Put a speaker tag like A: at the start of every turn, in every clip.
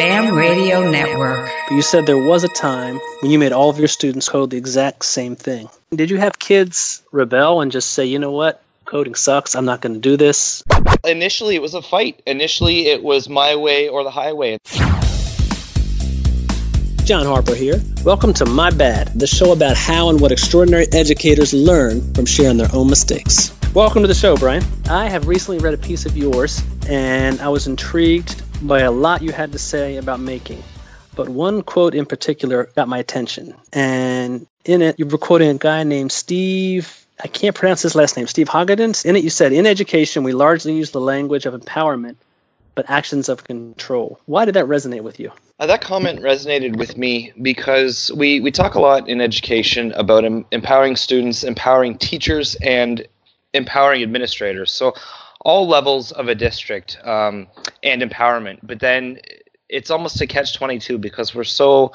A: BAM Radio Network.
B: But you said there was a time when you made all of your students code the exact same thing. Did you have kids rebel and just say, you know what? Coding sucks. I'm not going to do this.
C: Initially, it was a fight. Initially, it was my way or the highway.
B: Jon Harper here. Welcome to My Bad, the show about how and what extraordinary educators learn from sharing their own mistakes. Welcome to the show, Brian. I have recently read a piece of yours, and I was intrigued by a lot you had to say about making. But one quote in particular got my attention. And in it, you were quoting a guy named Steve, I can't pronounce his last name, Steve Hargadon. In it, you said, In education, we largely use the language of empowerment, but actions of control. Why did that resonate with you?
C: Uh, that comment resonated with me because we, we talk a lot in education about em- empowering students, empowering teachers, and empowering administrators. So, all levels of a district um, and empowerment. But then it's almost a catch 22 because we're so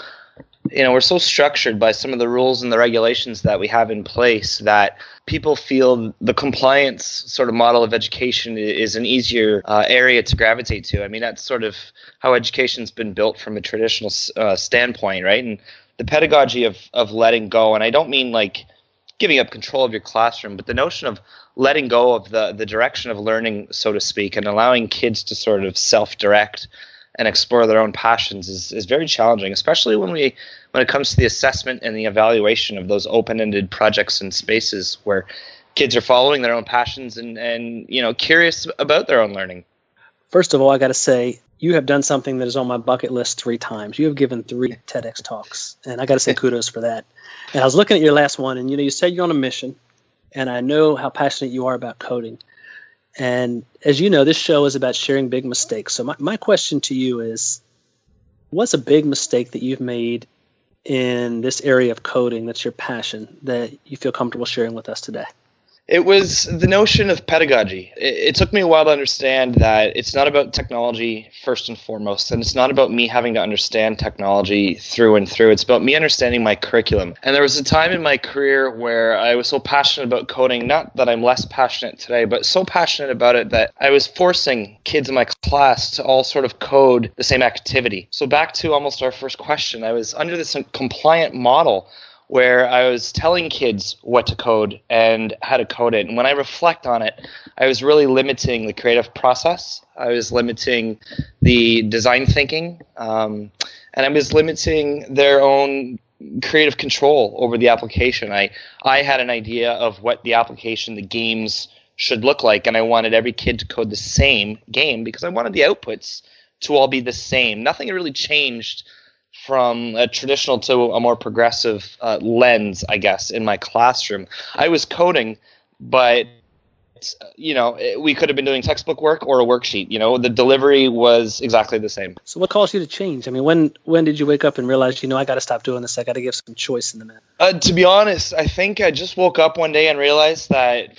C: you know we're so structured by some of the rules and the regulations that we have in place that people feel the compliance sort of model of education is an easier uh, area to gravitate to i mean that's sort of how education's been built from a traditional uh, standpoint right and the pedagogy of of letting go and i don't mean like giving up control of your classroom but the notion of letting go of the the direction of learning so to speak and allowing kids to sort of self direct and explore their own passions is, is very challenging, especially when we when it comes to the assessment and the evaluation of those open-ended projects and spaces where kids are following their own passions and, and you know curious about their own learning.
B: First of all, I got to say you have done something that is on my bucket list three times. You have given three TEDx talks, and I got to say kudos for that. And I was looking at your last one, and you know you said you're on a mission, and I know how passionate you are about coding. And as you know, this show is about sharing big mistakes. So my, my question to you is what's a big mistake that you've made in this area of coding that's your passion that you feel comfortable sharing with us today?
C: It was the notion of pedagogy. It, it, took me a while to understand that it's not about technology first and foremost, and it's not about me having to understand technology through and through. It's about me understanding my curriculum. And there was a time in my career where I was so passionate about coding, not that I'm less passionate today, but so passionate about it that I was forcing kids in my class to all sort of code the same activity. So back to almost our first question, I was under this compliant model where I was telling kids what to code and how to code it. And when I reflect on it, I was really limiting the creative process. I was limiting the design thinking, um, and I was limiting their own creative control over the application. I I had an idea of what the application, the games should look like, and I wanted every kid to code the same game because I wanted the outputs to all be the same. Nothing really changed from a traditional to a more progressive uh, lens, I guess, in my classroom. I was coding, but you know, we could have been doing textbook work or a worksheet. You know, the delivery was exactly the same.
B: So, what caused you to change? I mean, when when did you wake up and realize, you know, I got to stop doing this. I got to give some choice in the matter.
C: Uh, to be honest, I think I just woke up one day and realized that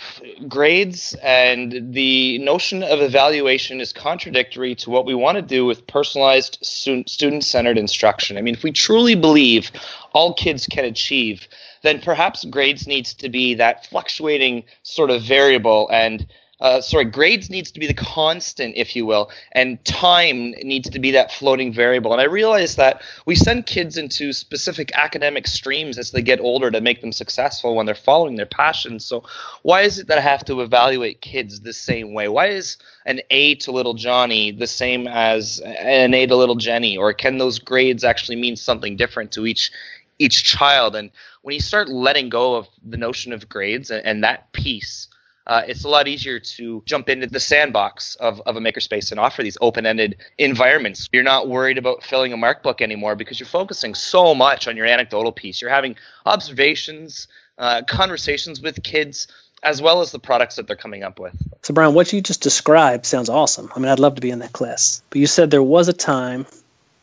C: grades and the notion of evaluation is contradictory to what we want to do with personalized student centered instruction. I mean, if we truly believe all kids can achieve then perhaps grades needs to be that fluctuating sort of variable and uh, sorry, grades needs to be the constant, if you will, and time needs to be that floating variable. And I realize that we send kids into specific academic streams as they get older to make them successful when they're following their passions. So, why is it that I have to evaluate kids the same way? Why is an A to little Johnny the same as an A to little Jenny? Or can those grades actually mean something different to each each child? And when you start letting go of the notion of grades and, and that piece, uh, it's a lot easier to jump into the sandbox of, of a makerspace and offer these open-ended environments. You're not worried about filling a mark book anymore because you're focusing so much on your anecdotal piece. You're having observations, uh, conversations with kids, as well as the products that they're coming up with.
B: So, Brian, what you just described sounds awesome. I mean, I'd love to be in that class. But you said there was a time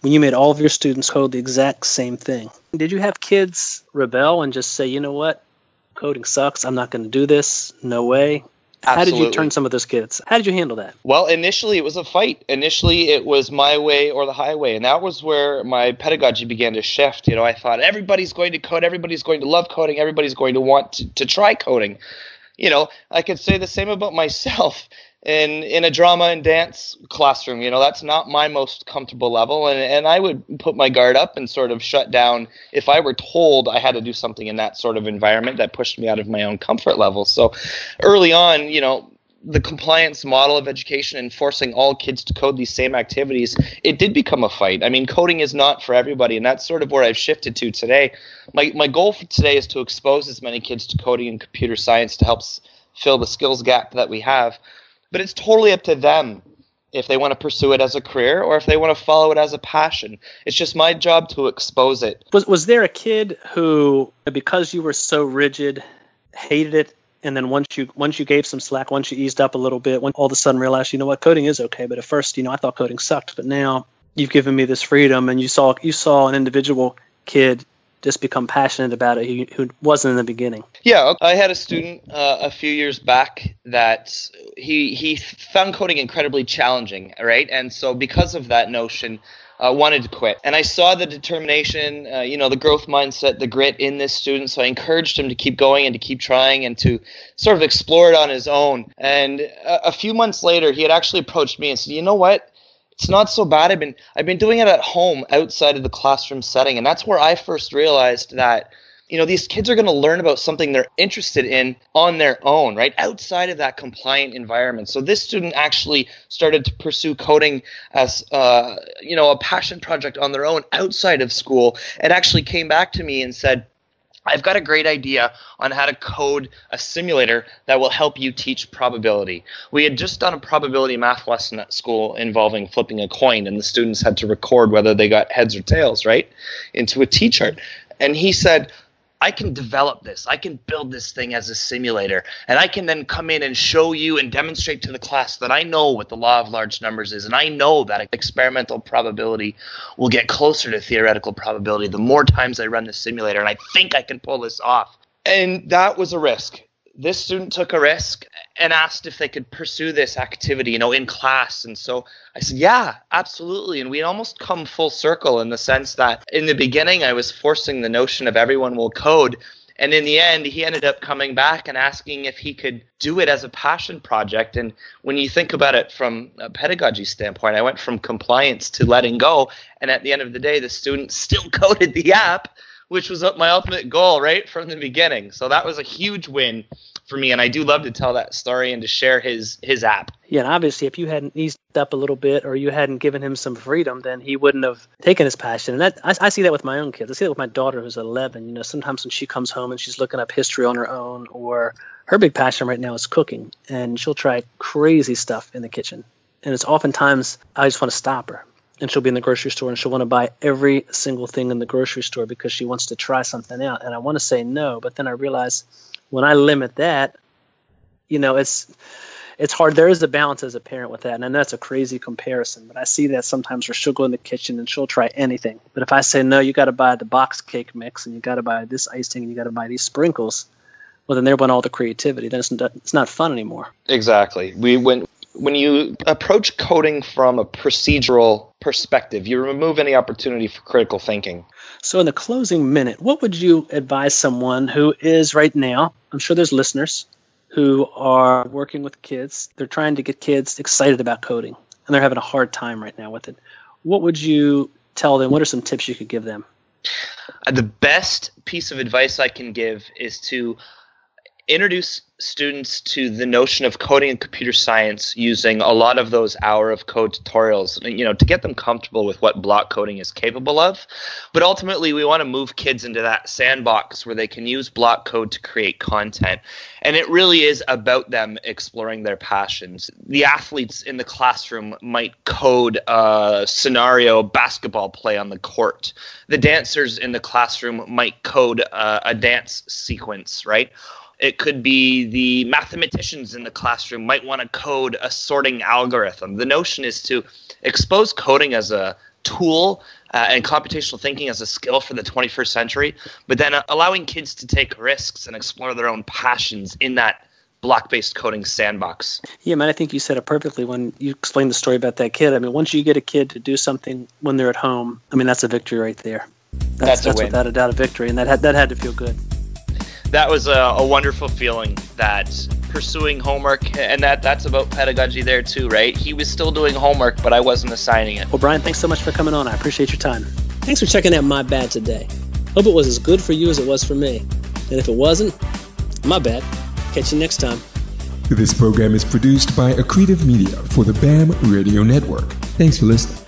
B: when you made all of your students code the exact same thing. Did you have kids rebel and just say, you know what, coding sucks, I'm not going to do this, no way? How did you turn some of those kids? How did you handle that?
C: Well, initially it was a fight. Initially it was my way or the highway, and that was where my pedagogy began to shift. You know, I thought everybody's going to code, everybody's going to love coding, everybody's going to want to, to try coding. You know, I could say the same about myself in in a drama and dance classroom. You know, that's not my most comfortable level, and and I would put my guard up and sort of shut down if I were told I had to do something in that sort of environment that pushed me out of my own comfort level. So, early on, you know, the compliance model of education and forcing all kids to code these same activities, it did become a fight. I mean, coding is not for everybody, and that's sort of where I've shifted to today. My, my goal for today is to expose as many kids to coding and computer science to help fill the skills gap that we have. But it's totally up to them if they want to pursue it as a career or if they want to follow it as a passion. It's just my job to expose it.
B: Was, was there a kid who, because you were so rigid, hated it and then once you once you gave some slack, once you eased up a little bit, when all of a sudden realized, you know what, coding is okay. But at first, you know, I thought coding sucked, but now you've given me this freedom, and you saw you saw an individual kid just become passionate about it who, who wasn't in the beginning.
C: Yeah, I had a student uh, a few years back that he he found coding incredibly challenging, right? And so because of that notion, uh, wanted to quit. And I saw the determination, uh, you know, the growth mindset, the grit in this student. So I encouraged him to keep going and to keep trying and to sort of explore it on his own. And a, a few months later, he had actually approached me and said, you know what? It's not so bad. I've been I've been doing it at home outside of the classroom setting, and that's where I first realized that you know these kids are going to learn about something they're interested in on their own right outside of that compliant environment so this student actually started to pursue coding as uh, you know a passion project on their own outside of school and actually came back to me and said I've got a great idea on how to code a simulator that will help you teach probability. We had just done a probability math lesson at school involving flipping a coin, and the students had to record whether they got heads or tails, right, into a T chart. And he said, I can develop this. I can build this thing as a simulator. And I can then come in and show you and demonstrate to the class that I know what the law of large numbers is. And I know that experimental probability will get closer to theoretical probability the more times I run the simulator. And I think I can pull this off. And that was a risk this student took a risk and asked if they could pursue this activity, you know, in class. And so I said, yeah, absolutely. And we almost come full circle in the sense that in the beginning, I was forcing the notion of everyone will code. And in the end, he ended up coming back and asking if he could do it as a passion project. And when you think about it from a pedagogy standpoint, I went from compliance to letting go. And at the end of the day, the student still coded the app which was my ultimate goal right from the beginning. So that was a huge win for me, and I do love to tell that story and to share his his app.
B: Yeah, and obviously, if you hadn't eased up a little bit or you hadn't given him some freedom, then he wouldn't have taken his passion. And that I, I see that with my own kids. I see that with my daughter who's 11. You know, sometimes when she comes home and she's looking up history on her own, or her big passion right now is cooking, and she'll try crazy stuff in the kitchen. And it's oftentimes I just want to stop her and she'll be in the grocery store and she'll want to buy every single thing in the grocery store because she wants to try something out. And I want to say no, but then I realize when I limit that, you know, it's it's hard. There is a balance as a parent with that, and I know that's a crazy comparison, but I see that sometimes where she'll go in the kitchen and she'll try anything. But if I say no, you got to buy the box cake mix, and you got to buy this icing, and you got to buy these sprinkles. Well, then there went all the creativity. Then it's, it's not fun anymore.
C: Exactly. We went when you approach coding from a procedural perspective, you remove any opportunity for critical thinking.
B: So, in the closing minute, what would you advise someone who is right now? I'm sure there's listeners who are working with kids. They're trying to get kids excited about coding, and they're having a hard time right now with it. What would you tell them? What are some tips you could give them?
C: The best piece of advice I can give is to introduce students to the notion of coding and computer science using a lot of those hour of code tutorials you know to get them comfortable with what block coding is capable of. But ultimately we want to move kids into that sandbox where they can use block code to create content. And it really is about them exploring their passions. The athletes in the classroom might code a scenario basketball play on the court. The dancers in the classroom might code a, a dance sequence right it could be the mathematicians in the classroom might want to code a sorting algorithm. The notion is to expose coding as a tool uh, and computational thinking as a skill for the 21st century, but then uh, allowing kids to take risks and explore their own passions in that block-based coding sandbox.
B: Yeah, man, I think you said it perfectly when you explained the story about that kid. I mean, once you get a kid to do something when they're at home, I mean, that's a victory right there. That's,
C: that's,
B: that's without a doubt a victory, and that had, that had to feel good
C: that was a, a wonderful feeling that pursuing homework, and that that's about pedagogy there too, right? He was still doing homework, but I wasn't assigning it.
B: Well, Brian, thanks so much for coming on. I appreciate your time. Thanks for checking out my bad today. Hope it was as good for you as it was for me. And if it wasn't, my bad. Catch you next time.
D: This program is produced by Accretive Media for the BAM Radio Network. Thanks for listening.